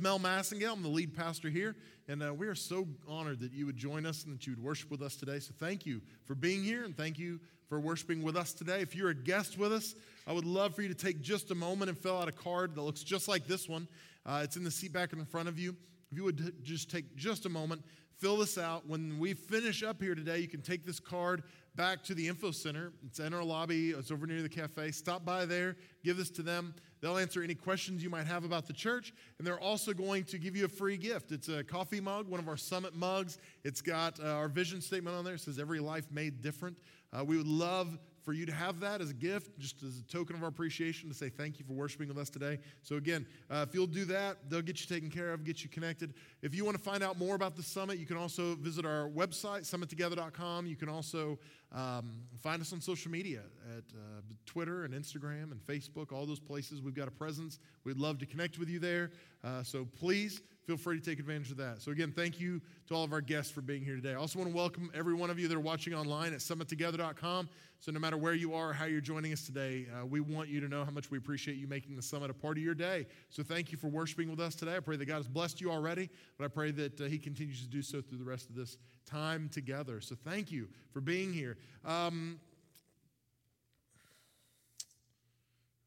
Mel Massengale. I'm the lead pastor here, and uh, we are so honored that you would join us and that you would worship with us today. So thank you for being here, and thank you for worshiping with us today. If you're a guest with us, I would love for you to take just a moment and fill out a card that looks just like this one. Uh, it's in the seat back in front of you. If you would just take just a moment, fill this out. When we finish up here today, you can take this card back to the info center. It's in our lobby, it's over near the cafe. Stop by there, give this to them. They'll answer any questions you might have about the church, and they're also going to give you a free gift. It's a coffee mug, one of our summit mugs. It's got uh, our vision statement on there. It says, Every life made different. Uh, we would love for you to have that as a gift, just as a token of our appreciation to say thank you for worshiping with us today. So, again, uh, if you'll do that, they'll get you taken care of, get you connected. If you want to find out more about the summit, you can also visit our website, summittogether.com. You can also um, find us on social media at uh, Twitter and Instagram and Facebook, all those places. We've got a presence. We'd love to connect with you there. Uh, so, please feel free to take advantage of that. So, again, thank you to all of our guests for being here today. I also want to welcome every one of you that are watching online at summittogether.com. So, no matter where you are how you're joining us today, uh, we want you to know how much we appreciate you making the summit a part of your day. So, thank you for worshiping with us today. I pray that God has blessed you already, but I pray that uh, He continues to do so through the rest of this time together. So, thank you for being here. Um,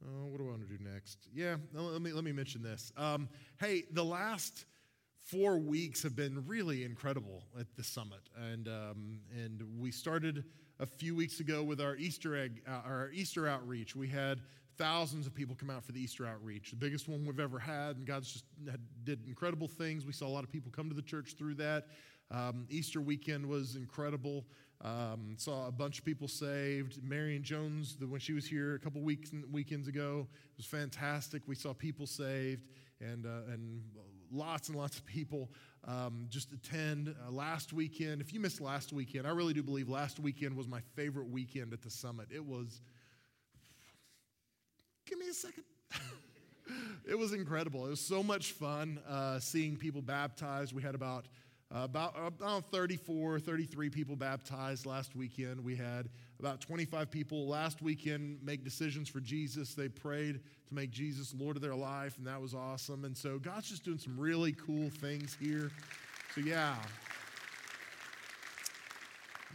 Oh, what do I want to do next? Yeah, let me let me mention this. Um, hey, the last four weeks have been really incredible at the summit, and um, and we started a few weeks ago with our Easter egg, uh, our Easter outreach. We had thousands of people come out for the Easter outreach, the biggest one we've ever had, and God's just had, did incredible things. We saw a lot of people come to the church through that. Um, Easter weekend was incredible. Um, saw a bunch of people saved. Marion Jones, the, when she was here a couple weeks weekends ago, it was fantastic. We saw people saved, and uh, and lots and lots of people um, just attend uh, last weekend. If you missed last weekend, I really do believe last weekend was my favorite weekend at the summit. It was, give me a second. it was incredible. It was so much fun uh, seeing people baptized. We had about uh, about, about 34, 33 people baptized last weekend. We had about 25 people last weekend make decisions for Jesus. They prayed to make Jesus Lord of their life, and that was awesome. And so God's just doing some really cool things here. So, yeah.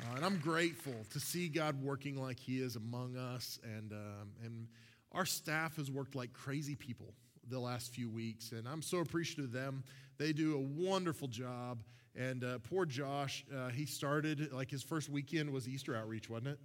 Uh, and I'm grateful to see God working like He is among us. And, um, and our staff has worked like crazy people the last few weeks, and I'm so appreciative of them. They do a wonderful job. And uh, poor Josh, uh, he started, like his first weekend was Easter outreach, wasn't it?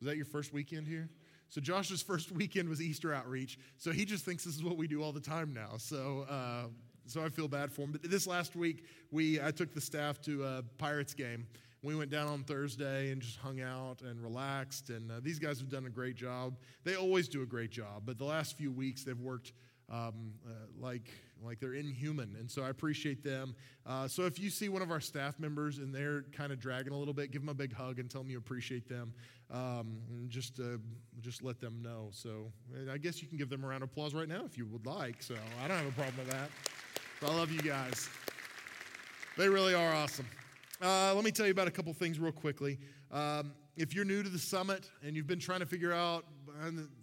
Was that your first weekend here? So Josh's first weekend was Easter outreach. So he just thinks this is what we do all the time now. So, uh, so I feel bad for him. But this last week, we I took the staff to a Pirates game. We went down on Thursday and just hung out and relaxed. And uh, these guys have done a great job. They always do a great job, but the last few weeks they've worked um, uh, like like they're inhuman. And so I appreciate them. Uh, so if you see one of our staff members and they're kind of dragging a little bit, give them a big hug and tell them you appreciate them. Um, and just, uh, just let them know. So I guess you can give them a round of applause right now if you would like. So I don't have a problem with that. But I love you guys. They really are awesome. Uh, let me tell you about a couple things real quickly. Um, if you're new to the summit and you've been trying to figure out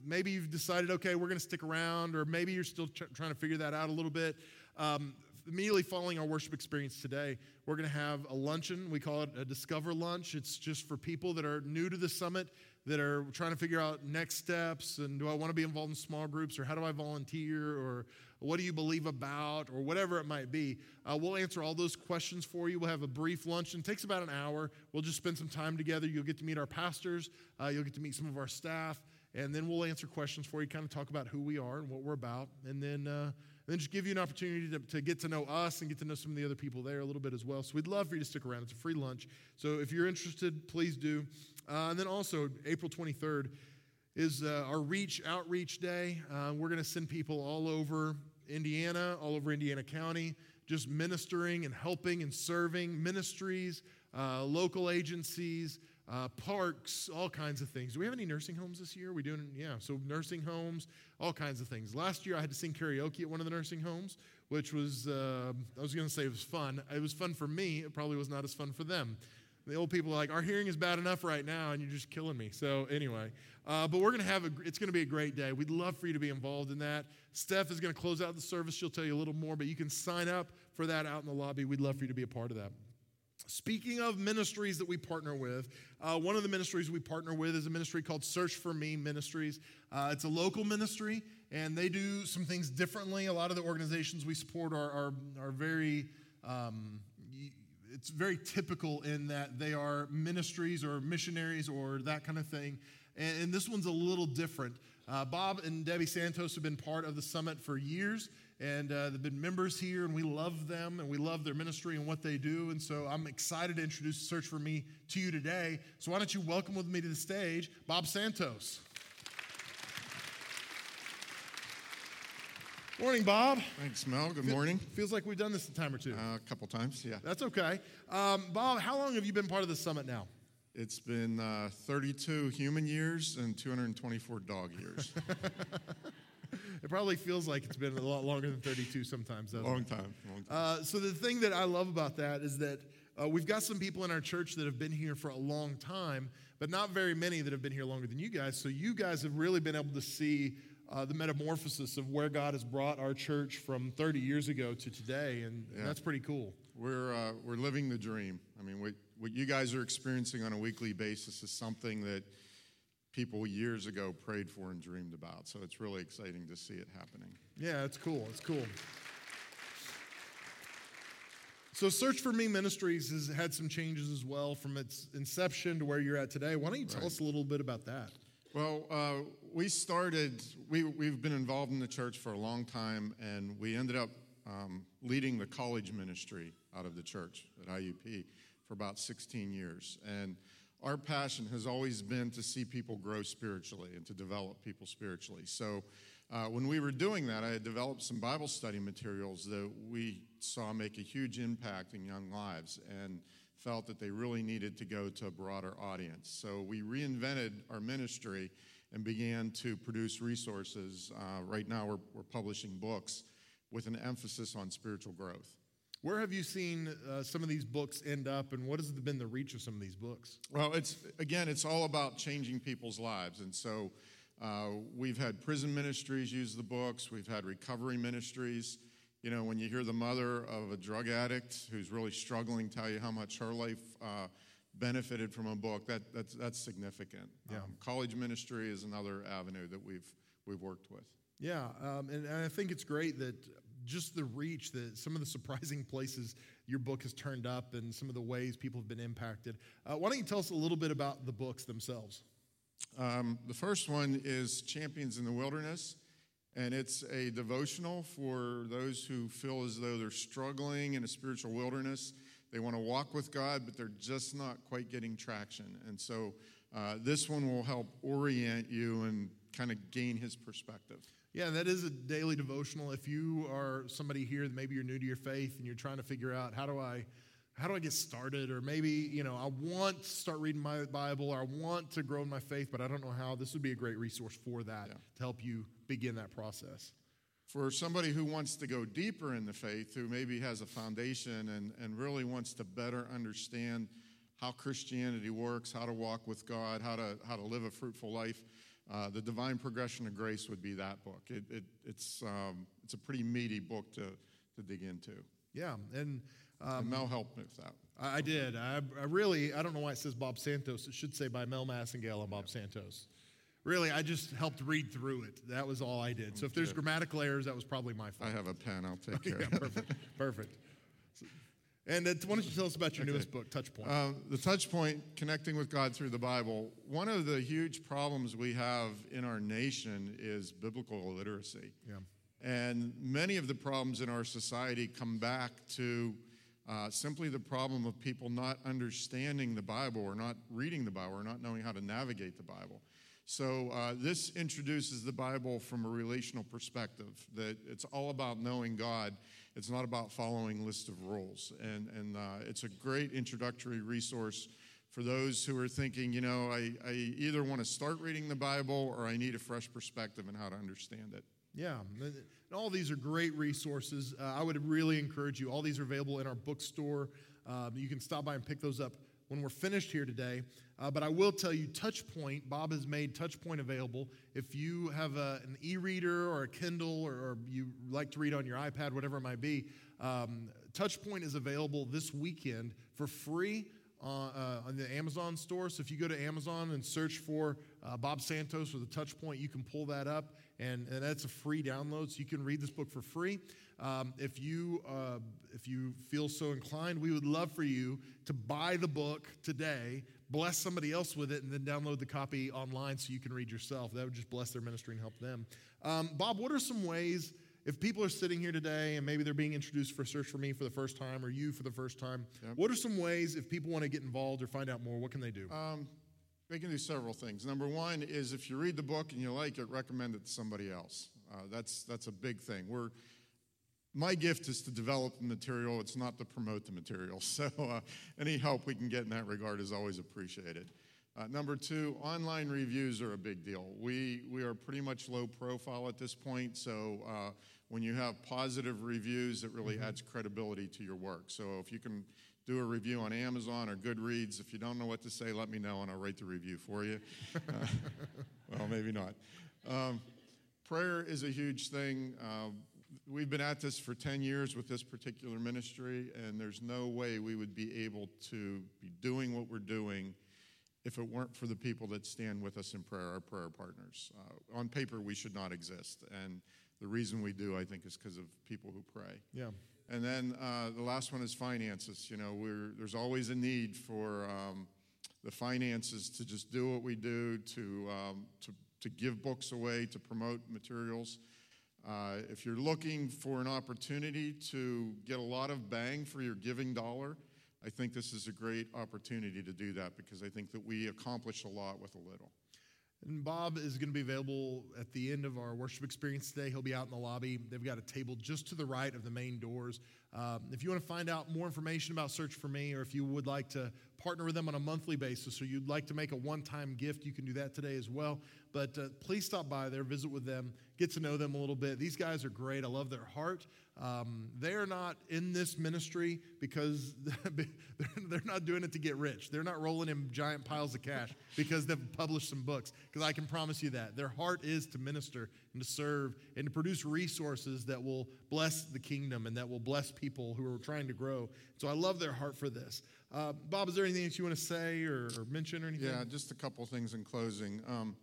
maybe you've decided, okay, we're going to stick around, or maybe you're still tr- trying to figure that out a little bit. Um, immediately following our worship experience today, we're going to have a luncheon. We call it a Discover Lunch. It's just for people that are new to the summit, that are trying to figure out next steps, and do I want to be involved in small groups, or how do I volunteer, or what do you believe about, or whatever it might be. Uh, we'll answer all those questions for you. We'll have a brief luncheon. It takes about an hour. We'll just spend some time together. You'll get to meet our pastors, uh, you'll get to meet some of our staff and then we'll answer questions for you, kind of talk about who we are and what we're about, and then, uh, then just give you an opportunity to, to get to know us and get to know some of the other people there a little bit as well. So we'd love for you to stick around. It's a free lunch. So if you're interested, please do. Uh, and then also, April 23rd is uh, our Reach Outreach Day. Uh, we're going to send people all over Indiana, all over Indiana County, just ministering and helping and serving ministries, uh, local agencies uh, parks, all kinds of things. Do we have any nursing homes this year? Are we doing, yeah, so nursing homes, all kinds of things. Last year I had to sing karaoke at one of the nursing homes, which was, uh, I was going to say it was fun. It was fun for me. It probably was not as fun for them. The old people are like, our hearing is bad enough right now, and you're just killing me. So anyway, uh, but we're going to have a, it's going to be a great day. We'd love for you to be involved in that. Steph is going to close out the service. She'll tell you a little more, but you can sign up for that out in the lobby. We'd love for you to be a part of that. Speaking of ministries that we partner with, uh, one of the ministries we partner with is a ministry called Search for Me Ministries. Uh, it's a local ministry, and they do some things differently. A lot of the organizations we support are, are, are very, um, it's very typical in that they are ministries or missionaries or that kind of thing. And, and this one's a little different. Uh, Bob and Debbie Santos have been part of the summit for years and uh, they've been members here, and we love them, and we love their ministry and what they do. And so I'm excited to introduce Search for Me to you today. So why don't you welcome with me to the stage Bob Santos. Morning, Bob. Thanks, Mel. Good morning. Feels like we've done this a time or two. Uh, a couple times, yeah. That's okay. Um, Bob, how long have you been part of the summit now? It's been uh, 32 human years and 224 dog years. It probably feels like it's been a lot longer than 32 sometimes. Long time. Long time. Uh, so the thing that I love about that is that uh, we've got some people in our church that have been here for a long time, but not very many that have been here longer than you guys. So you guys have really been able to see uh, the metamorphosis of where God has brought our church from 30 years ago to today, and, yeah. and that's pretty cool. We're, uh, we're living the dream. I mean, what, what you guys are experiencing on a weekly basis is something that people years ago prayed for and dreamed about. So it's really exciting to see it happening. Yeah, it's cool. It's cool. So, Search for Me Ministries has had some changes as well from its inception to where you're at today. Why don't you tell right. us a little bit about that? Well, uh, we started, we, we've been involved in the church for a long time, and we ended up um, leading the college ministry out of the church at IUP for about 16 years. And our passion has always been to see people grow spiritually and to develop people spiritually. So, uh, when we were doing that, I had developed some Bible study materials that we saw make a huge impact in young lives and felt that they really needed to go to a broader audience. So, we reinvented our ministry and began to produce resources. Uh, right now, we're, we're publishing books with an emphasis on spiritual growth. Where have you seen uh, some of these books end up, and what has been the reach of some of these books? Well, it's again, it's all about changing people's lives, and so uh, we've had prison ministries use the books. We've had recovery ministries. You know, when you hear the mother of a drug addict who's really struggling tell you how much her life uh, benefited from a book, that, that's, that's significant. Yeah. Um, college ministry is another avenue that we've, we've worked with. Yeah, um, and, and I think it's great that just the reach, that some of the surprising places your book has turned up and some of the ways people have been impacted. Uh, why don't you tell us a little bit about the books themselves? Um, the first one is Champions in the Wilderness, and it's a devotional for those who feel as though they're struggling in a spiritual wilderness. They want to walk with God, but they're just not quite getting traction. And so uh, this one will help orient you and kind of gain his perspective. Yeah, that is a daily devotional. If you are somebody here that maybe you're new to your faith and you're trying to figure out how do I how do I get started? Or maybe, you know, I want to start reading my Bible or I want to grow in my faith, but I don't know how. This would be a great resource for that yeah. to help you begin that process. For somebody who wants to go deeper in the faith, who maybe has a foundation and, and really wants to better understand how Christianity works, how to walk with God, how to, how to live a fruitful life, uh, the Divine Progression of Grace would be that book. It, it, it's, um, it's a pretty meaty book to, to dig into. Yeah, and, um, and Mel helped me with that. I, I did. I, I, really, I don't know why it says Bob Santos. It should say by Mel Massengale and Bob Santos. Really, I just helped read through it. That was all I did. So if there's grammatical errors, that was probably my fault. I have a pen. I'll take care yeah, of it. Perfect. perfect. And uh, why don't you tell us about your okay. newest book, Touchpoint? Uh, the Touchpoint, Connecting with God Through the Bible. One of the huge problems we have in our nation is biblical illiteracy. Yeah. And many of the problems in our society come back to uh, simply the problem of people not understanding the Bible or not reading the Bible or not knowing how to navigate the Bible. So, uh, this introduces the Bible from a relational perspective that it's all about knowing God. It's not about following list of rules. And, and uh, it's a great introductory resource for those who are thinking, you know, I, I either want to start reading the Bible or I need a fresh perspective on how to understand it. Yeah, and all these are great resources. Uh, I would really encourage you. All these are available in our bookstore. Um, you can stop by and pick those up when we're finished here today. Uh, but I will tell you, Touchpoint, Bob has made Touchpoint available. If you have a, an e reader or a Kindle or, or, you like to read on your iPad, whatever it might be, um, Touchpoint is available this weekend for free on, uh, on, the Amazon store. So if you go to Amazon and search for uh, Bob Santos or the Touchpoint, you can pull that up, and, and that's a free download. So you can read this book for free. Um, if you uh, if you feel so inclined, we would love for you to buy the book today, bless somebody else with it, and then download the copy online so you can read yourself. That would just bless their ministry and help them. Um, Bob, what are some ways? If people are sitting here today and maybe they're being introduced for Search for Me for the first time or you for the first time, yep. what are some ways if people want to get involved or find out more, what can they do? Um, they can do several things. Number one is if you read the book and you like it, recommend it to somebody else. Uh, that's, that's a big thing. We're, my gift is to develop the material, it's not to promote the material. So, uh, any help we can get in that regard is always appreciated. Uh, number two, online reviews are a big deal. We, we are pretty much low profile at this point, so uh, when you have positive reviews, it really mm-hmm. adds credibility to your work. So, if you can do a review on Amazon or Goodreads, if you don't know what to say, let me know and I'll write the review for you. Uh, well, maybe not. Um, prayer is a huge thing. Uh, we've been at this for 10 years with this particular ministry, and there's no way we would be able to be doing what we're doing if it weren't for the people that stand with us in prayer, our prayer partners. Uh, on paper, we should not exist. And the reason we do, I think, is because of people who pray. Yeah. And then uh, the last one is finances. You know, there's always a need for um, the finances to just do what we do, to, um, to, to give books away, to promote materials. Uh, if you're looking for an opportunity to get a lot of bang for your giving dollar, I think this is a great opportunity to do that because I think that we accomplish a lot with a little. And Bob is going to be available at the end of our worship experience today. He'll be out in the lobby. They've got a table just to the right of the main doors. Um, if you want to find out more information about Search for Me, or if you would like to partner with them on a monthly basis, or you'd like to make a one time gift, you can do that today as well. But uh, please stop by there, visit with them, get to know them a little bit. These guys are great. I love their heart. Um, they are not in this ministry because they're not doing it to get rich. They're not rolling in giant piles of cash because they've published some books. Because I can promise you that. Their heart is to minister and to serve and to produce resources that will bless the kingdom and that will bless people who are trying to grow. So I love their heart for this. Uh, Bob, is there anything that you want to say or, or mention or anything? Yeah, just a couple things in closing. Um,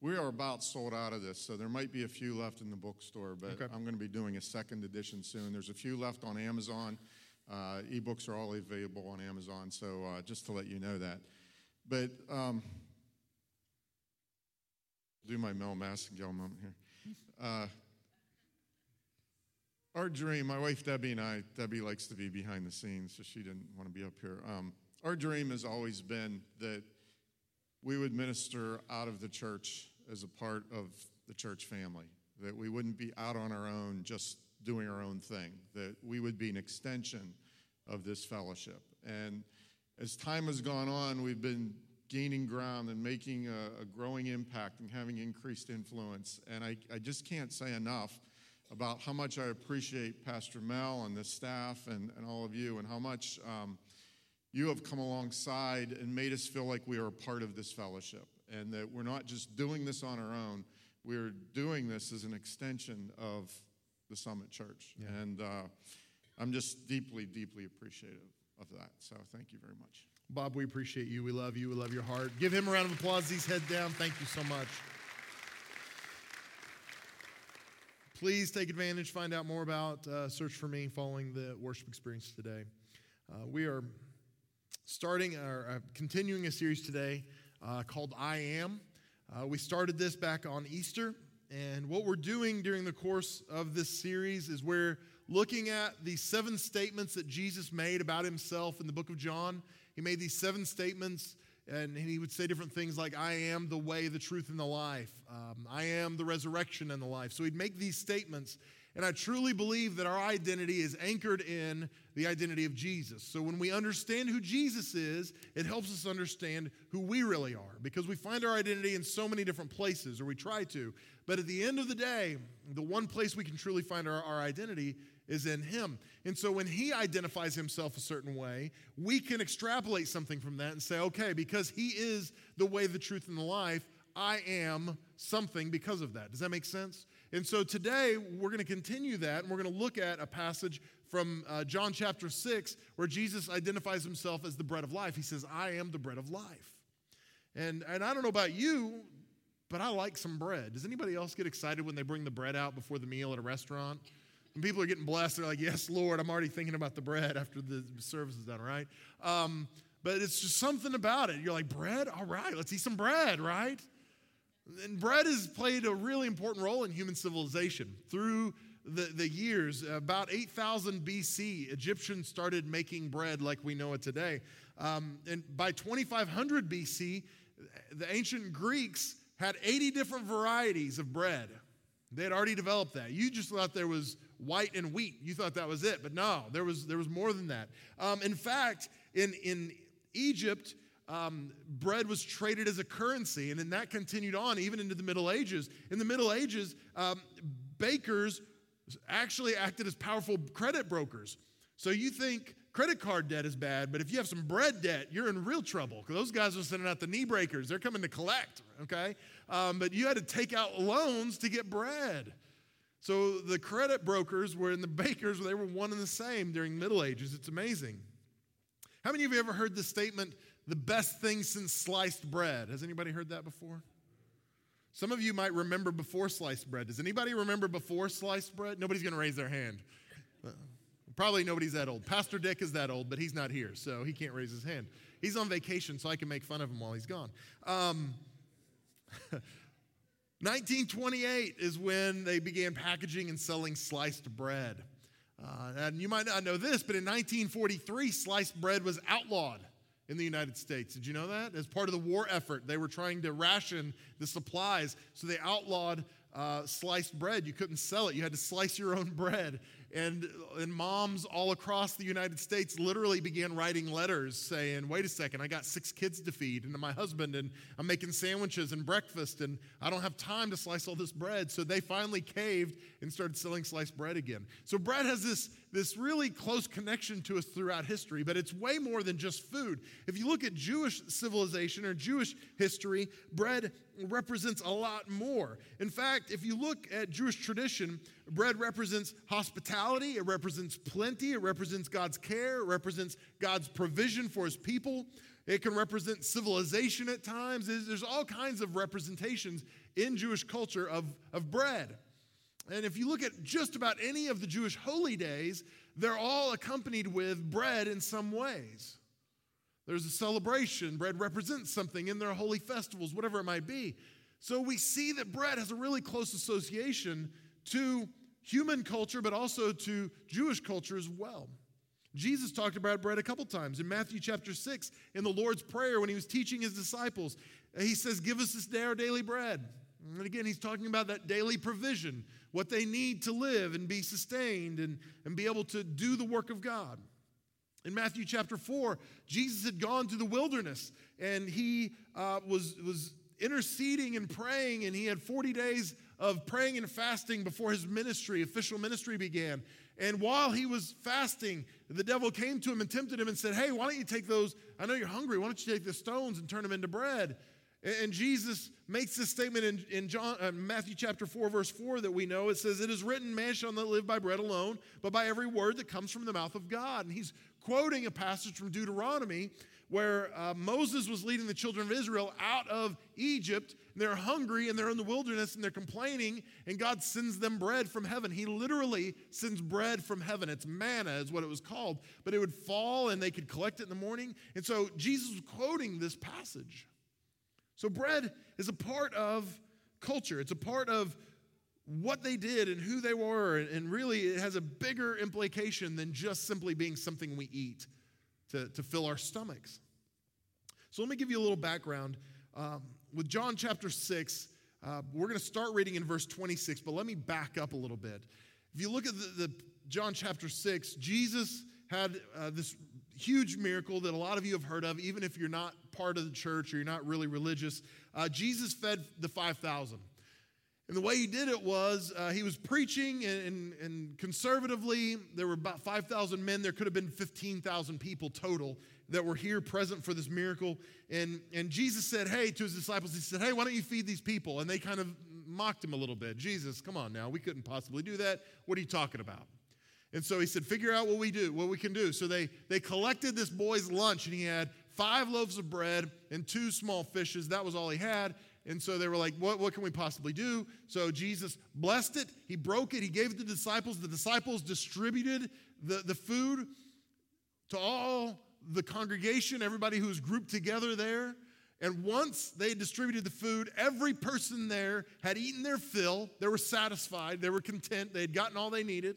we are about sold out of this, so there might be a few left in the bookstore, but okay. I'm going to be doing a second edition soon. There's a few left on Amazon. Uh, ebooks are all available on Amazon, so uh, just to let you know that. But um, do my Mel Massengale moment here. Uh, our dream, my wife Debbie and I, Debbie likes to be behind the scenes, so she didn't want to be up here. Um, our dream has always been that we would minister out of the church as a part of the church family, that we wouldn't be out on our own just doing our own thing, that we would be an extension of this fellowship. And as time has gone on, we've been gaining ground and making a, a growing impact and having increased influence. And I, I just can't say enough about how much I appreciate Pastor Mel and the staff and, and all of you, and how much um, you have come alongside and made us feel like we are a part of this fellowship and that we're not just doing this on our own, we're doing this as an extension of the Summit Church. Yeah. And uh, I'm just deeply, deeply appreciative of that. So thank you very much. Bob, we appreciate you. We love you. We love your heart. Give him a round of applause. He's head down. Thank you so much. Please take advantage, find out more about uh, Search for Me following the worship experience today. Uh, we are starting or uh, continuing a series today uh, called I Am. Uh, we started this back on Easter, and what we're doing during the course of this series is we're looking at the seven statements that Jesus made about himself in the book of John. He made these seven statements, and he would say different things like, I am the way, the truth, and the life. Um, I am the resurrection and the life. So he'd make these statements, and I truly believe that our identity is anchored in the identity of Jesus. So when we understand who Jesus is, it helps us understand who we really are because we find our identity in so many different places, or we try to. But at the end of the day, the one place we can truly find our, our identity is in him. And so when he identifies himself a certain way, we can extrapolate something from that and say, okay, because he is the way, the truth, and the life, I am something because of that. Does that make sense? And so today we're going to continue that and we're going to look at a passage from uh, John chapter 6 where Jesus identifies himself as the bread of life. He says, I am the bread of life. And, and I don't know about you, but I like some bread. Does anybody else get excited when they bring the bread out before the meal at a restaurant? When people are getting blessed, they're like, Yes, Lord, I'm already thinking about the bread after the service is done, right? Um, but it's just something about it. You're like, Bread? All right, let's eat some bread, right? And bread has played a really important role in human civilization. Through the, the years, about 8,000 BC, Egyptians started making bread like we know it today. Um, and by 2500 BC, the ancient Greeks had 80 different varieties of bread. They had already developed that. You just thought there was white and wheat. You thought that was it, but no, there was there was more than that. Um, in fact, in in Egypt, um, bread was traded as a currency, and then that continued on even into the Middle Ages. In the Middle Ages, um, bakers actually acted as powerful credit brokers. So you think credit card debt is bad, but if you have some bread debt, you're in real trouble because those guys are sending out the knee breakers. They're coming to collect, okay? Um, but you had to take out loans to get bread. So the credit brokers were in the bakers, they were one and the same during Middle Ages. It's amazing. How many of you ever heard the statement, the best thing since sliced bread? Has anybody heard that before? Some of you might remember before sliced bread. Does anybody remember before sliced bread? Nobody's going to raise their hand. Uh, probably nobody's that old. Pastor Dick is that old, but he's not here, so he can't raise his hand. He's on vacation, so I can make fun of him while he's gone. Um, 1928 is when they began packaging and selling sliced bread. Uh, and you might not know this, but in 1943, sliced bread was outlawed in the United States. Did you know that? As part of the war effort, they were trying to ration the supplies, so they outlawed uh, sliced bread. You couldn't sell it, you had to slice your own bread. And, and moms all across the United States literally began writing letters saying, Wait a second, I got six kids to feed and my husband, and I'm making sandwiches and breakfast, and I don't have time to slice all this bread. So they finally caved and started selling sliced bread again. So bread has this, this really close connection to us throughout history, but it's way more than just food. If you look at Jewish civilization or Jewish history, bread represents a lot more. In fact, if you look at Jewish tradition, bread represents hospitality, it represents plenty, it represents God's care, it represents God's provision for his people. It can represent civilization at times. There's all kinds of representations in Jewish culture of, of bread. And if you look at just about any of the Jewish holy days, they're all accompanied with bread in some ways. There's a celebration. Bread represents something in their holy festivals, whatever it might be. So we see that bread has a really close association to human culture, but also to Jewish culture as well. Jesus talked about bread a couple times. In Matthew chapter 6, in the Lord's Prayer, when he was teaching his disciples, he says, Give us this day our daily bread. And again, he's talking about that daily provision, what they need to live and be sustained and, and be able to do the work of God. In Matthew chapter 4, Jesus had gone to the wilderness and he uh, was, was interceding and praying, and he had 40 days of praying and fasting before his ministry, official ministry began. And while he was fasting, the devil came to him and tempted him and said, Hey, why don't you take those? I know you're hungry. Why don't you take the stones and turn them into bread? And Jesus makes this statement in, in John, uh, Matthew chapter 4, verse 4 that we know. It says, It is written, Man shall not live by bread alone, but by every word that comes from the mouth of God. And he's quoting a passage from Deuteronomy where uh, Moses was leading the children of Israel out of Egypt. And they're hungry and they're in the wilderness and they're complaining, and God sends them bread from heaven. He literally sends bread from heaven. It's manna, is what it was called. But it would fall and they could collect it in the morning. And so Jesus was quoting this passage. So bread is a part of culture, it's a part of what they did and who they were. And really, it has a bigger implication than just simply being something we eat to, to fill our stomachs. So, let me give you a little background. Um, with John chapter 6, uh, we're going to start reading in verse 26, but let me back up a little bit. If you look at the, the John chapter 6, Jesus had uh, this huge miracle that a lot of you have heard of, even if you're not part of the church or you're not really religious. Uh, Jesus fed the 5,000. And the way he did it was uh, he was preaching, and, and, and conservatively, there were about 5,000 men. There could have been 15,000 people total that were here present for this miracle. And, and Jesus said, Hey, to his disciples, he said, Hey, why don't you feed these people? And they kind of mocked him a little bit. Jesus, come on now, we couldn't possibly do that. What are you talking about? And so he said, Figure out what we do, what we can do. So they, they collected this boy's lunch, and he had five loaves of bread and two small fishes. That was all he had. And so they were like, what, what can we possibly do? So Jesus blessed it, he broke it, he gave it to the disciples. The disciples distributed the, the food to all the congregation, everybody who was grouped together there. And once they distributed the food, every person there had eaten their fill. They were satisfied, they were content, they had gotten all they needed.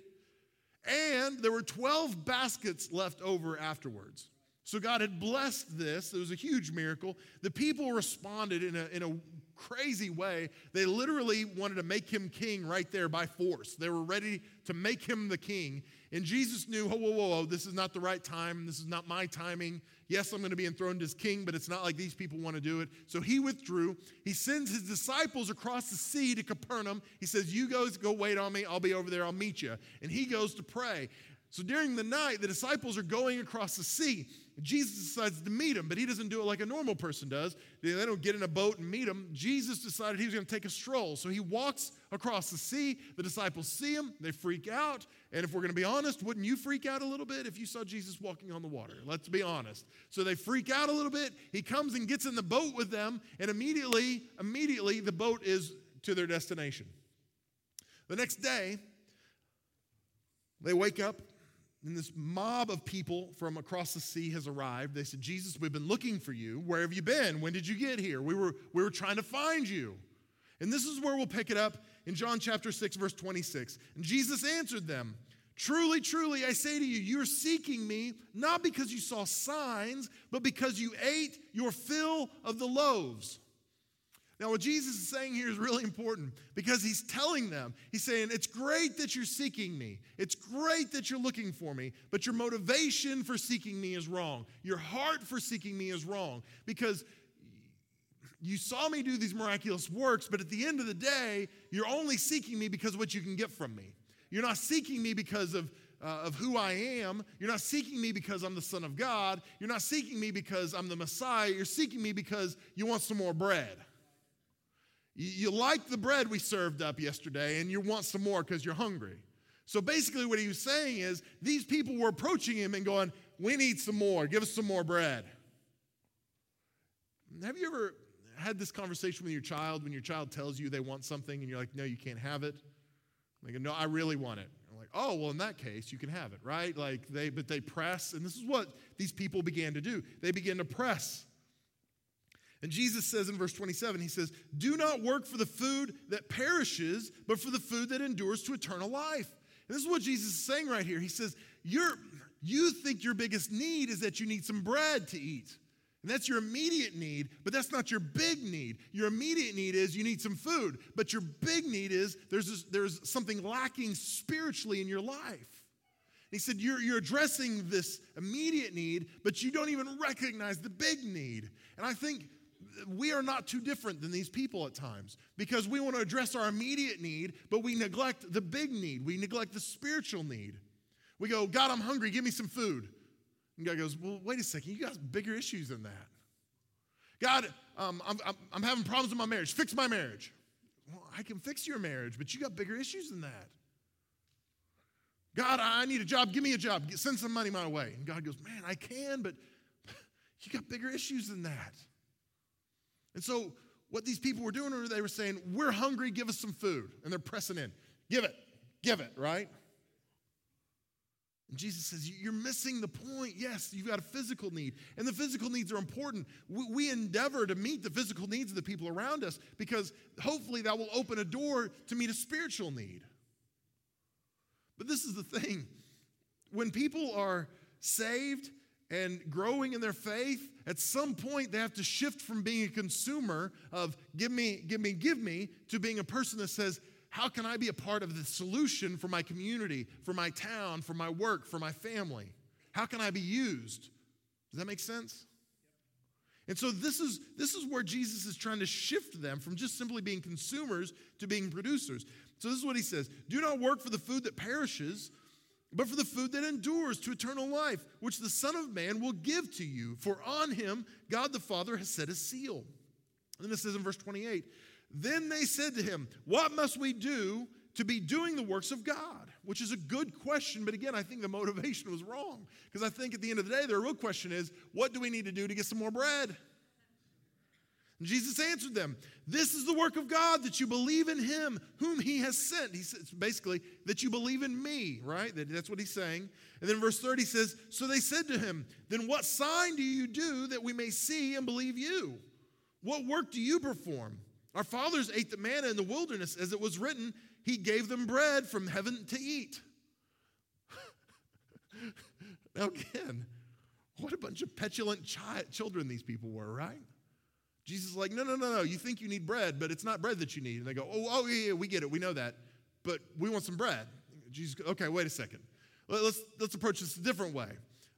And there were 12 baskets left over afterwards. So God had blessed this. It was a huge miracle. The people responded in a, in a crazy way. They literally wanted to make him king right there by force. They were ready to make him the king. And Jesus knew, whoa, whoa, whoa, whoa, this is not the right time. This is not my timing. Yes, I'm going to be enthroned as king, but it's not like these people want to do it. So he withdrew. He sends his disciples across the sea to Capernaum. He says, You guys go wait on me. I'll be over there. I'll meet you. And he goes to pray. So during the night, the disciples are going across the sea. Jesus decides to meet him, but he doesn't do it like a normal person does. They don't get in a boat and meet him. Jesus decided he was going to take a stroll. So he walks across the sea. The disciples see him, they freak out. And if we're going to be honest, wouldn't you freak out a little bit if you saw Jesus walking on the water? Let's be honest. So they freak out a little bit. He comes and gets in the boat with them, and immediately, immediately the boat is to their destination. The next day, they wake up and this mob of people from across the sea has arrived. They said, Jesus, we've been looking for you. Where have you been? When did you get here? We were, we were trying to find you. And this is where we'll pick it up in John chapter 6, verse 26. And Jesus answered them, Truly, truly, I say to you, you're seeking me not because you saw signs, but because you ate your fill of the loaves. Now, what Jesus is saying here is really important because he's telling them, he's saying, It's great that you're seeking me. It's great that you're looking for me, but your motivation for seeking me is wrong. Your heart for seeking me is wrong because you saw me do these miraculous works, but at the end of the day, you're only seeking me because of what you can get from me. You're not seeking me because of uh, of who I am. You're not seeking me because I'm the Son of God. You're not seeking me because I'm the Messiah. You're seeking me because you want some more bread. You like the bread we served up yesterday and you want some more because you're hungry. So basically, what he was saying is these people were approaching him and going, We need some more. Give us some more bread. Have you ever had this conversation with your child when your child tells you they want something and you're like, No, you can't have it? They go, No, I really want it. I'm like, Oh, well, in that case, you can have it, right? Like they, but they press, and this is what these people began to do. They began to press. And Jesus says in verse 27, He says, Do not work for the food that perishes, but for the food that endures to eternal life. And this is what Jesus is saying right here. He says, You're, You think your biggest need is that you need some bread to eat. And that's your immediate need, but that's not your big need. Your immediate need is you need some food, but your big need is there's, this, there's something lacking spiritually in your life. He said, you're, you're addressing this immediate need, but you don't even recognize the big need. And I think we are not too different than these people at times because we want to address our immediate need, but we neglect the big need. We neglect the spiritual need. We go, God, I'm hungry, give me some food. And God goes, Well, wait a second, you got bigger issues than that. God, um, I'm, I'm, I'm having problems with my marriage, fix my marriage. Well, I can fix your marriage, but you got bigger issues than that. God, I need a job, give me a job, send some money my way. And God goes, Man, I can, but you got bigger issues than that. And so, what these people were doing, they were saying, We're hungry, give us some food. And they're pressing in. Give it, give it, right? And Jesus says, You're missing the point. Yes, you've got a physical need, and the physical needs are important. We endeavor to meet the physical needs of the people around us because hopefully that will open a door to meet a spiritual need. But this is the thing when people are saved and growing in their faith, at some point they have to shift from being a consumer of give me, give me, give me, to being a person that says, how can I be a part of the solution for my community, for my town, for my work, for my family? How can I be used? Does that make sense? And so this is, this is where Jesus is trying to shift them from just simply being consumers to being producers. So this is what he says Do not work for the food that perishes, but for the food that endures to eternal life, which the Son of Man will give to you. For on him God the Father has set a seal. And then it says in verse 28 Then they said to him, What must we do to be doing the works of God? Which is a good question, but again, I think the motivation was wrong. Because I think at the end of the day, the real question is, What do we need to do to get some more bread? And Jesus answered them, This is the work of God, that you believe in him whom he has sent. He says basically that you believe in me, right? That's what he's saying. And then verse 30 says, So they said to him, Then what sign do you do that we may see and believe you? What work do you perform? Our fathers ate the manna in the wilderness, as it was written, He gave them bread from heaven to eat. now, again, what a bunch of petulant chi- children these people were, right? Jesus is like, no, no, no, no. You think you need bread, but it's not bread that you need. And they go, oh, oh, yeah, yeah, we get it. We know that. But we want some bread. Jesus, okay, wait a second. Let's, let's approach this a different way.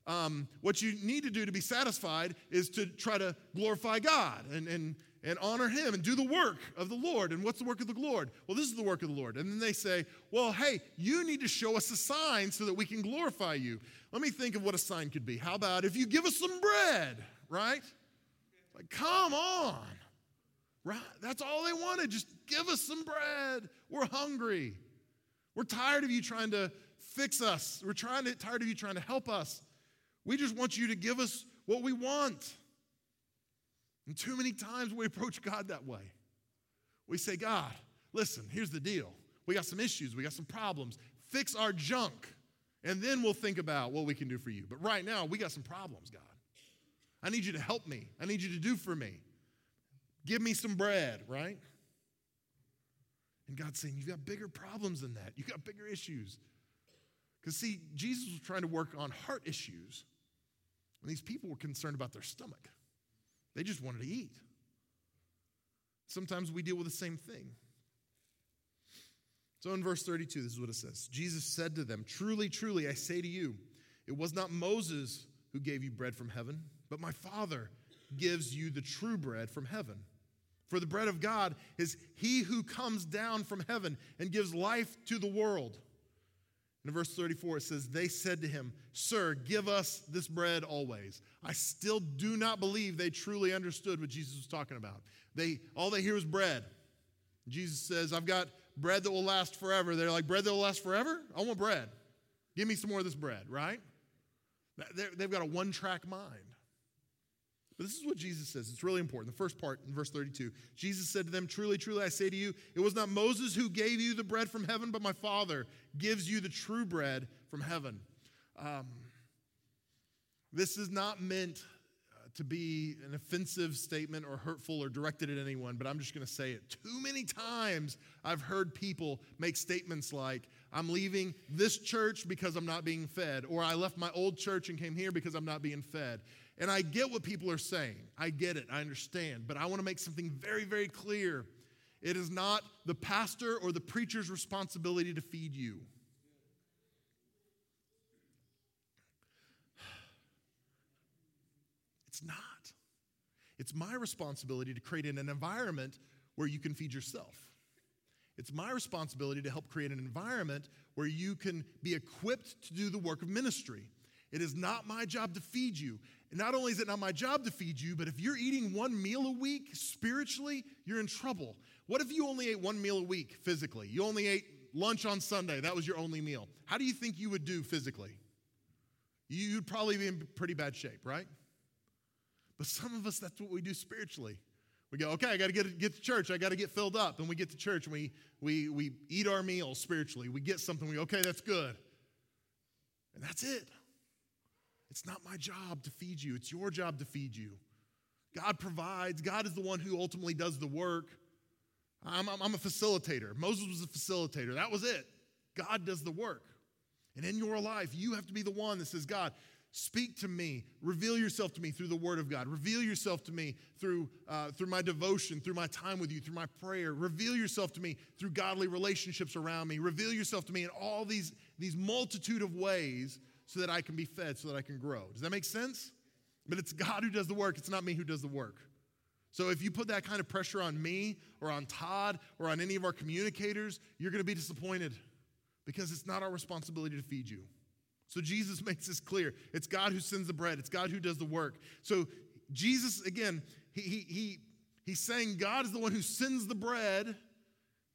Um, what you need to do to be satisfied is to try to glorify God and, and, and honor Him and do the work of the Lord. And what's the work of the Lord? Well, this is the work of the Lord. And then they say, well, hey, you need to show us a sign so that we can glorify you. Let me think of what a sign could be. How about if you give us some bread, right? Like, come on. Right? That's all they wanted. Just give us some bread. We're hungry. We're tired of you trying to fix us. We're trying to, tired of you trying to help us. We just want you to give us what we want. And too many times we approach God that way. We say, God, listen, here's the deal. We got some issues, we got some problems. Fix our junk, and then we'll think about what we can do for you. But right now, we got some problems, God. I need you to help me. I need you to do for me. Give me some bread, right? And God's saying, You've got bigger problems than that. You've got bigger issues. Because, see, Jesus was trying to work on heart issues, and these people were concerned about their stomach. They just wanted to eat. Sometimes we deal with the same thing. So in verse 32, this is what it says Jesus said to them, Truly, truly, I say to you, it was not Moses who gave you bread from heaven but my Father gives you the true bread from heaven. For the bread of God is he who comes down from heaven and gives life to the world. In verse 34, it says, They said to him, Sir, give us this bread always. I still do not believe they truly understood what Jesus was talking about. They, all they hear is bread. Jesus says, I've got bread that will last forever. They're like, Bread that will last forever? I want bread. Give me some more of this bread, right? They've got a one track mind. This is what Jesus says. It's really important. The first part in verse 32 Jesus said to them, Truly, truly, I say to you, it was not Moses who gave you the bread from heaven, but my Father gives you the true bread from heaven. Um, this is not meant uh, to be an offensive statement or hurtful or directed at anyone, but I'm just going to say it. Too many times I've heard people make statements like, I'm leaving this church because I'm not being fed, or I left my old church and came here because I'm not being fed. And I get what people are saying. I get it. I understand. But I want to make something very, very clear. It is not the pastor or the preacher's responsibility to feed you. It's not. It's my responsibility to create an environment where you can feed yourself. It's my responsibility to help create an environment where you can be equipped to do the work of ministry. It is not my job to feed you. And not only is it not my job to feed you, but if you're eating one meal a week spiritually, you're in trouble. What if you only ate one meal a week physically? You only ate lunch on Sunday, that was your only meal. How do you think you would do physically? You'd probably be in pretty bad shape, right? But some of us, that's what we do spiritually. We go, okay, I got to get, get to church. I got to get filled up. And we get to church and we, we, we eat our meal spiritually. We get something. We go, okay, that's good. And that's it. It's not my job to feed you, it's your job to feed you. God provides, God is the one who ultimately does the work. I'm, I'm, I'm a facilitator. Moses was a facilitator. That was it. God does the work. And in your life, you have to be the one that says, God, speak to me. Reveal yourself to me through the Word of God. Reveal yourself to me through, uh, through my devotion, through my time with you, through my prayer. Reveal yourself to me through godly relationships around me. Reveal yourself to me in all these, these multitude of ways so that I can be fed, so that I can grow. Does that make sense? But it's God who does the work, it's not me who does the work. So if you put that kind of pressure on me or on Todd or on any of our communicators, you're going to be disappointed because it's not our responsibility to feed you. So Jesus makes this clear. It's God who sends the bread, it's God who does the work. So Jesus, again, he, he, he, he's saying God is the one who sends the bread.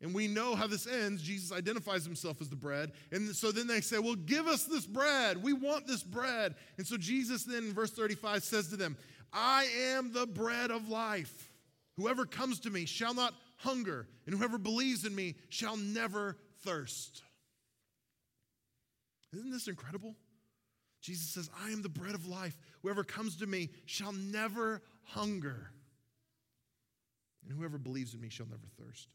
And we know how this ends. Jesus identifies himself as the bread. And so then they say, Well, give us this bread. We want this bread. And so Jesus then in verse 35 says to them, I am the bread of life. Whoever comes to me shall not hunger, and whoever believes in me shall never thirst. Isn't this incredible? Jesus says, I am the bread of life. Whoever comes to me shall never hunger, and whoever believes in me shall never thirst.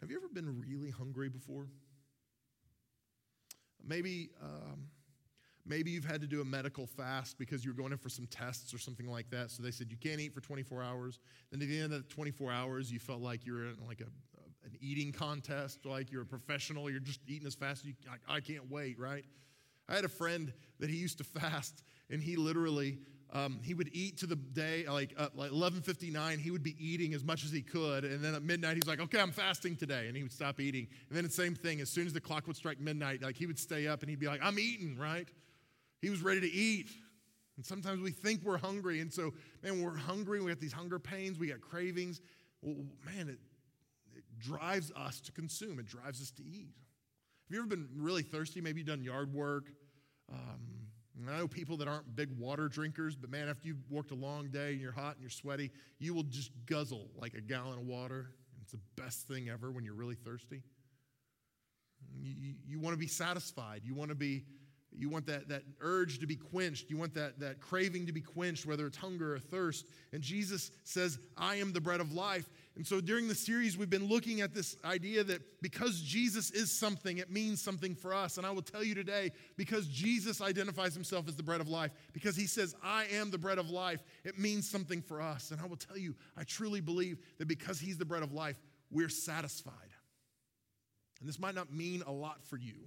Have you ever been really hungry before? Maybe, um, maybe you've had to do a medical fast because you were going in for some tests or something like that. So they said you can't eat for 24 hours. Then at the end of the 24 hours, you felt like you were in like a, an eating contest, like you're a professional. You're just eating as fast as you. I, I can't wait, right? I had a friend that he used to fast, and he literally um, he would eat to the day like, uh, like 11.59 he would be eating as much as he could and then at midnight he's like okay i'm fasting today and he would stop eating. And then the same thing as soon as the clock would strike midnight like he would stay up and he'd be like i'm eating right? He was ready to eat. And sometimes we think we're hungry and so man we're hungry we got these hunger pains we got cravings well, man it, it drives us to consume it drives us to eat. Have you ever been really thirsty? Maybe you've done yard work um, and I know people that aren't big water drinkers, but man, after you've worked a long day and you're hot and you're sweaty, you will just guzzle like a gallon of water. It's the best thing ever when you're really thirsty. You, you, you want to be satisfied. You want to be you want that, that urge to be quenched. You want that, that craving to be quenched, whether it's hunger or thirst. And Jesus says, I am the bread of life. And so during the series, we've been looking at this idea that because Jesus is something, it means something for us. And I will tell you today, because Jesus identifies himself as the bread of life, because he says, I am the bread of life, it means something for us. And I will tell you, I truly believe that because he's the bread of life, we're satisfied. And this might not mean a lot for you,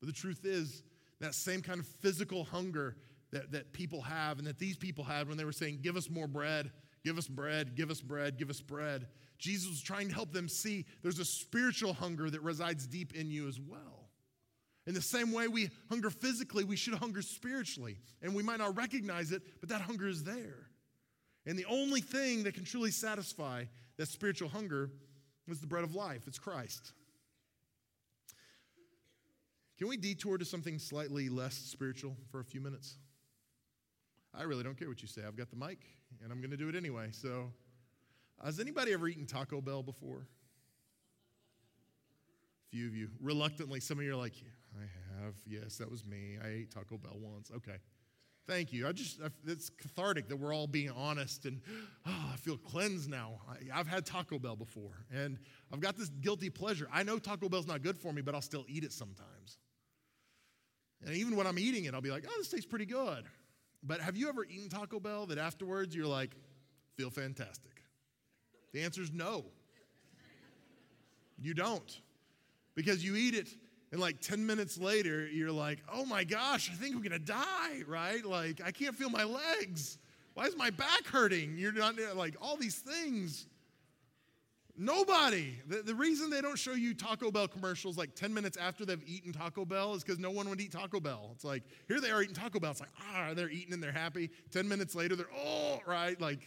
but the truth is, that same kind of physical hunger that, that people have and that these people had when they were saying, Give us more bread Give us bread, give us bread, give us bread. Jesus was trying to help them see there's a spiritual hunger that resides deep in you as well. In the same way we hunger physically, we should hunger spiritually. And we might not recognize it, but that hunger is there. And the only thing that can truly satisfy that spiritual hunger is the bread of life it's Christ. Can we detour to something slightly less spiritual for a few minutes? I really don't care what you say. I've got the mic and I'm going to do it anyway. So, has anybody ever eaten Taco Bell before? A few of you. Reluctantly, some of you are like, yeah, I have. Yes, that was me. I ate Taco Bell once. Okay. Thank you. I just, I, it's cathartic that we're all being honest and oh, I feel cleansed now. I, have had Taco Bell before and I've got this guilty pleasure. I know Taco Bell's not good for me, but I'll still eat it sometimes. And even when I'm eating it, I'll be like, oh, this tastes pretty good. But have you ever eaten Taco Bell that afterwards you're like, feel fantastic? The answer is no. You don't. Because you eat it, and like 10 minutes later, you're like, oh my gosh, I think I'm gonna die, right? Like, I can't feel my legs. Why is my back hurting? You're not like all these things. Nobody. The, the reason they don't show you Taco Bell commercials like 10 minutes after they've eaten Taco Bell is because no one would eat Taco Bell. It's like, here they are eating Taco Bell. It's like, ah, they're eating and they're happy. 10 minutes later, they're, oh, right? Like,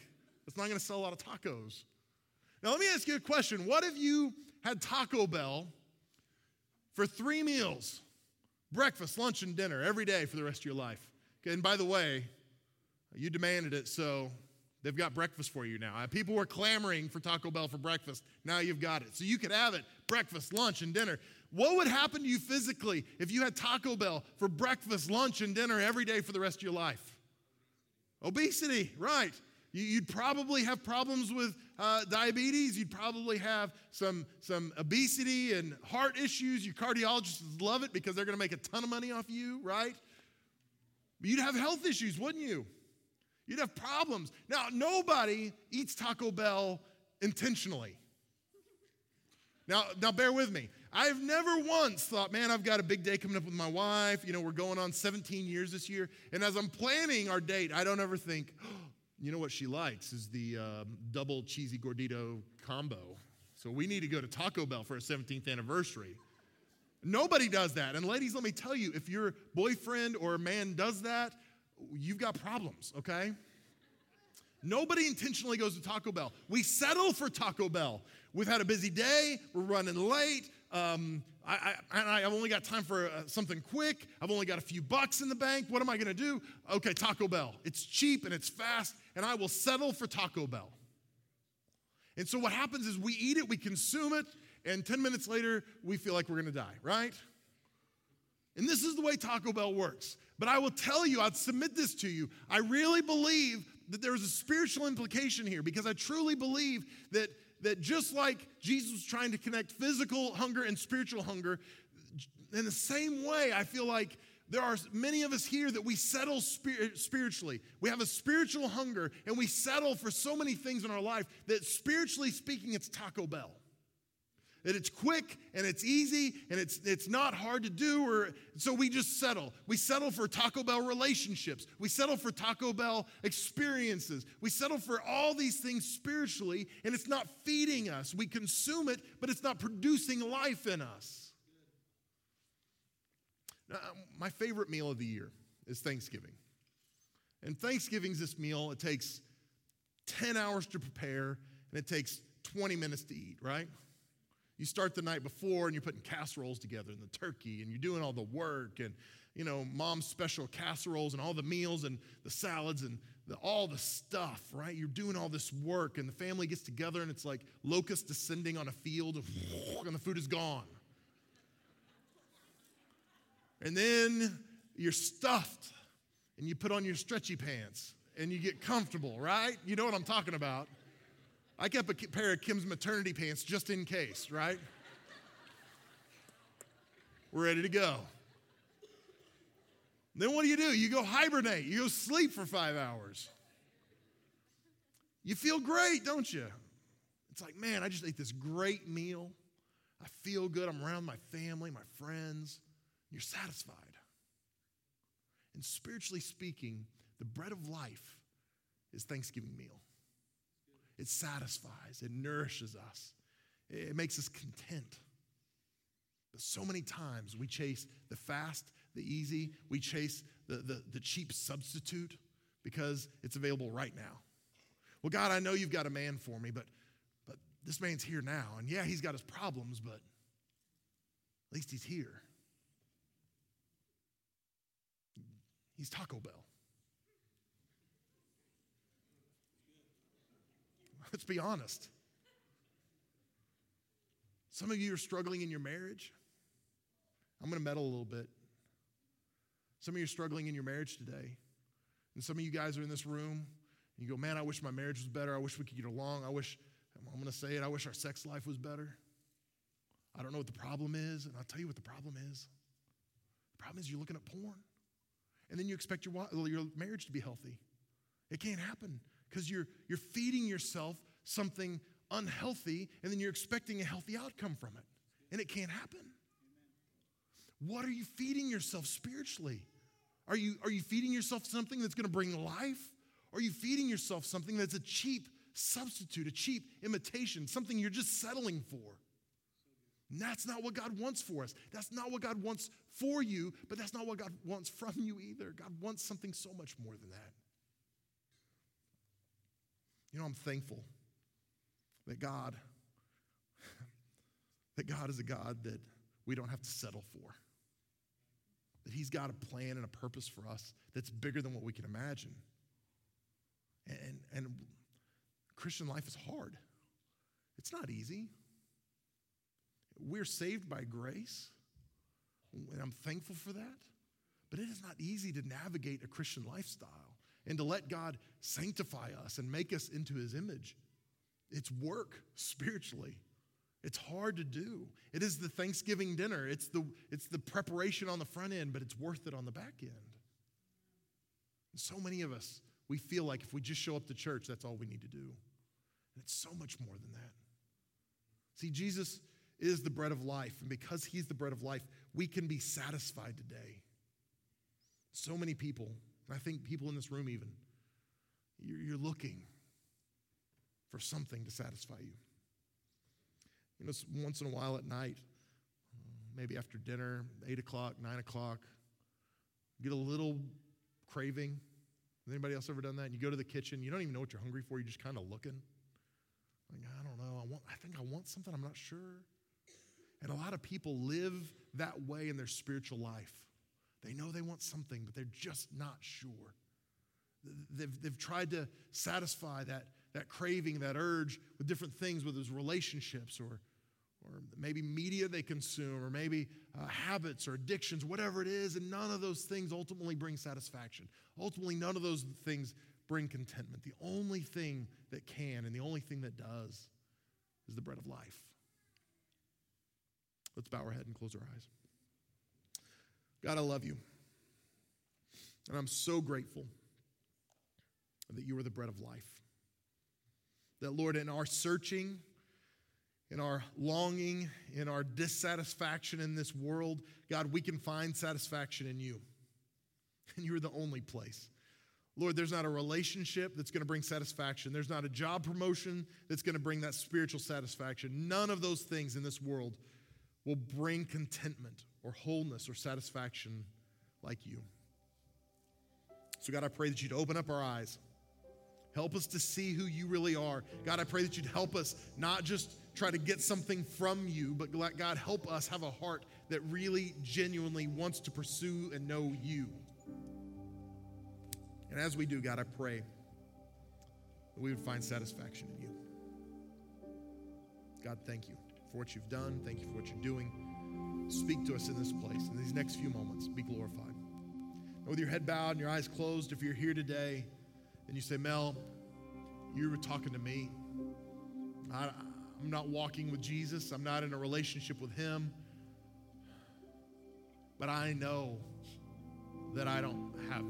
it's not going to sell a lot of tacos. Now, let me ask you a question. What if you had Taco Bell for three meals breakfast, lunch, and dinner every day for the rest of your life? Okay, and by the way, you demanded it, so They've got breakfast for you now. People were clamoring for Taco Bell for breakfast. Now you've got it. So you could have it breakfast, lunch, and dinner. What would happen to you physically if you had Taco Bell for breakfast, lunch, and dinner every day for the rest of your life? Obesity, right. You'd probably have problems with uh, diabetes. You'd probably have some, some obesity and heart issues. Your cardiologists love it because they're going to make a ton of money off you, right? But You'd have health issues, wouldn't you? You'd have problems. Now, nobody eats Taco Bell intentionally. Now, now bear with me. I've never once thought, man, I've got a big day coming up with my wife. You know, we're going on 17 years this year. And as I'm planning our date, I don't ever think, oh, you know what she likes is the um, double cheesy gordito combo. So we need to go to Taco Bell for a 17th anniversary. Nobody does that. And ladies, let me tell you, if your boyfriend or man does that, you've got problems, okay? Nobody intentionally goes to Taco Bell. We settle for Taco Bell. We've had a busy day, we're running late. Um, I, I, have only got time for uh, something quick. I've only got a few bucks in the bank. What am I gonna do? Okay, Taco Bell. It's cheap and it's fast, and I will settle for Taco Bell. And so what happens is we eat it, we consume it, and 10 minutes later, we feel like we're gonna die, right? And this is the way Taco Bell works. But I will tell you, I'd submit this to you. I really believe that there is a spiritual implication here because I truly believe that, that just like Jesus was trying to connect physical hunger and spiritual hunger, in the same way, I feel like there are many of us here that we settle spiritually. We have a spiritual hunger and we settle for so many things in our life that spiritually speaking, it's Taco Bell that it's quick and it's easy and it's, it's not hard to do or so we just settle. We settle for taco bell relationships. We settle for taco bell experiences. We settle for all these things spiritually and it's not feeding us. We consume it but it's not producing life in us. Now, um, my favorite meal of the year is thanksgiving. And thanksgiving's this meal it takes 10 hours to prepare and it takes 20 minutes to eat right you start the night before and you're putting casseroles together and the turkey and you're doing all the work and you know mom's special casseroles and all the meals and the salads and the, all the stuff right? You're doing all this work and the family gets together and it's like locusts descending on a field and the food is gone. And then you're stuffed and you put on your stretchy pants and you get comfortable right? You know what i'm talking about I kept a pair of Kim's maternity pants just in case, right? We're ready to go. Then what do you do? You go hibernate, you go sleep for five hours. You feel great, don't you? It's like, man, I just ate this great meal. I feel good. I'm around my family, my friends. You're satisfied. And spiritually speaking, the bread of life is Thanksgiving meal. It satisfies, it nourishes us, it makes us content. But so many times we chase the fast, the easy, we chase the, the, the cheap substitute because it's available right now. Well, God, I know you've got a man for me, but, but this man's here now. And yeah, he's got his problems, but at least he's here. He's Taco Bell. Let's be honest. Some of you are struggling in your marriage. I'm going to meddle a little bit. Some of you are struggling in your marriage today. And some of you guys are in this room and you go, Man, I wish my marriage was better. I wish we could get along. I wish, I'm going to say it, I wish our sex life was better. I don't know what the problem is. And I'll tell you what the problem is. The problem is you're looking at porn. And then you expect your, your marriage to be healthy. It can't happen because you're, you're feeding yourself something unhealthy and then you're expecting a healthy outcome from it. And it can't happen. What are you feeding yourself spiritually? Are you, are you feeding yourself something that's going to bring life? Are you feeding yourself something that's a cheap substitute, a cheap imitation, something you're just settling for? And that's not what God wants for us. That's not what God wants for you, but that's not what God wants from you either. God wants something so much more than that. You know, I'm thankful that God, that God is a God that we don't have to settle for. That He's got a plan and a purpose for us that's bigger than what we can imagine. And, and Christian life is hard, it's not easy. We're saved by grace, and I'm thankful for that. But it is not easy to navigate a Christian lifestyle and to let God sanctify us and make us into his image. It's work spiritually. It's hard to do. It is the Thanksgiving dinner. It's the, it's the preparation on the front end, but it's worth it on the back end. And so many of us, we feel like if we just show up to church, that's all we need to do. And it's so much more than that. See, Jesus is the bread of life. And because He's the bread of life, we can be satisfied today. So many people, I think people in this room even, you're looking for something to satisfy you. You know, once in a while at night, uh, maybe after dinner, 8 o'clock, 9 o'clock, get a little craving. Has anybody else ever done that? And you go to the kitchen, you don't even know what you're hungry for, you're just kind of looking. Like, I don't know, I, want, I think I want something, I'm not sure. And a lot of people live that way in their spiritual life. They know they want something, but they're just not sure. They've, they've tried to satisfy that, that craving, that urge with different things, whether it's relationships or, or maybe media they consume, or maybe uh, habits or addictions, whatever it is, and none of those things ultimately bring satisfaction. Ultimately, none of those things bring contentment. The only thing that can and the only thing that does is the bread of life. Let's bow our head and close our eyes. God, I love you. And I'm so grateful that you are the bread of life. That, Lord, in our searching, in our longing, in our dissatisfaction in this world, God, we can find satisfaction in you. And you're the only place. Lord, there's not a relationship that's going to bring satisfaction. There's not a job promotion that's going to bring that spiritual satisfaction. None of those things in this world will bring contentment or wholeness or satisfaction like you. So, God, I pray that you'd open up our eyes. Help us to see who you really are. God, I pray that you'd help us not just try to get something from you, but let God, help us have a heart that really genuinely wants to pursue and know you. And as we do, God, I pray that we would find satisfaction in you. God, thank you for what you've done. Thank you for what you're doing. Speak to us in this place. In these next few moments, be glorified. Now, with your head bowed and your eyes closed, if you're here today and you say, Mel, you were talking to me. I, I'm not walking with Jesus, I'm not in a relationship with Him. But I know that I don't have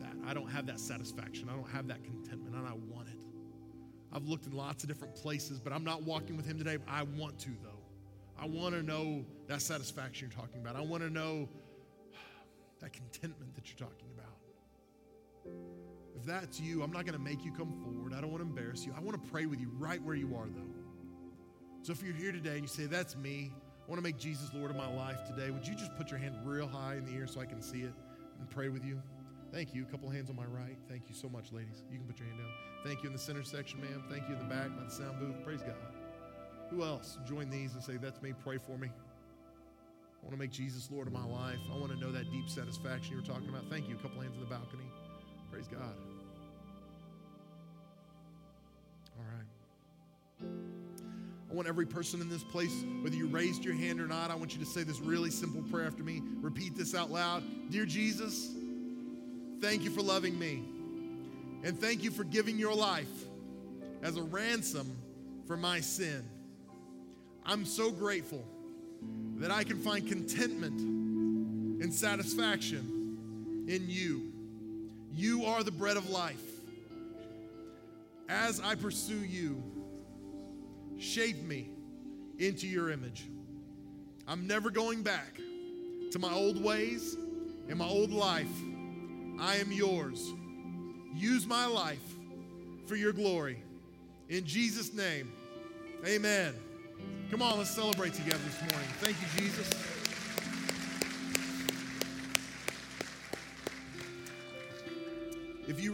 that. I don't have that satisfaction. I don't have that contentment, and I want it. I've looked in lots of different places, but I'm not walking with Him today. I want to, though. I want to know that satisfaction you're talking about. I want to know that contentment that you're talking about. If that's you, I'm not going to make you come forward. I don't want to embarrass you. I want to pray with you right where you are, though. So if you're here today and you say, That's me, I want to make Jesus Lord of my life today, would you just put your hand real high in the air so I can see it and pray with you? Thank you. A couple hands on my right. Thank you so much, ladies. You can put your hand down. Thank you in the center section, ma'am. Thank you in the back by the sound booth. Praise God. Who else? Join these and say, That's me. Pray for me. I want to make Jesus Lord of my life. I want to know that deep satisfaction you were talking about. Thank you. A couple hands in the balcony. Praise God. All right. I want every person in this place, whether you raised your hand or not, I want you to say this really simple prayer after me. Repeat this out loud. Dear Jesus, thank you for loving me. And thank you for giving your life as a ransom for my sin. I'm so grateful that I can find contentment and satisfaction in you. You are the bread of life. As I pursue you, shape me into your image. I'm never going back to my old ways and my old life. I am yours. Use my life for your glory. In Jesus' name. Amen. Come on, let's celebrate together this morning. Thank you, Jesus. If you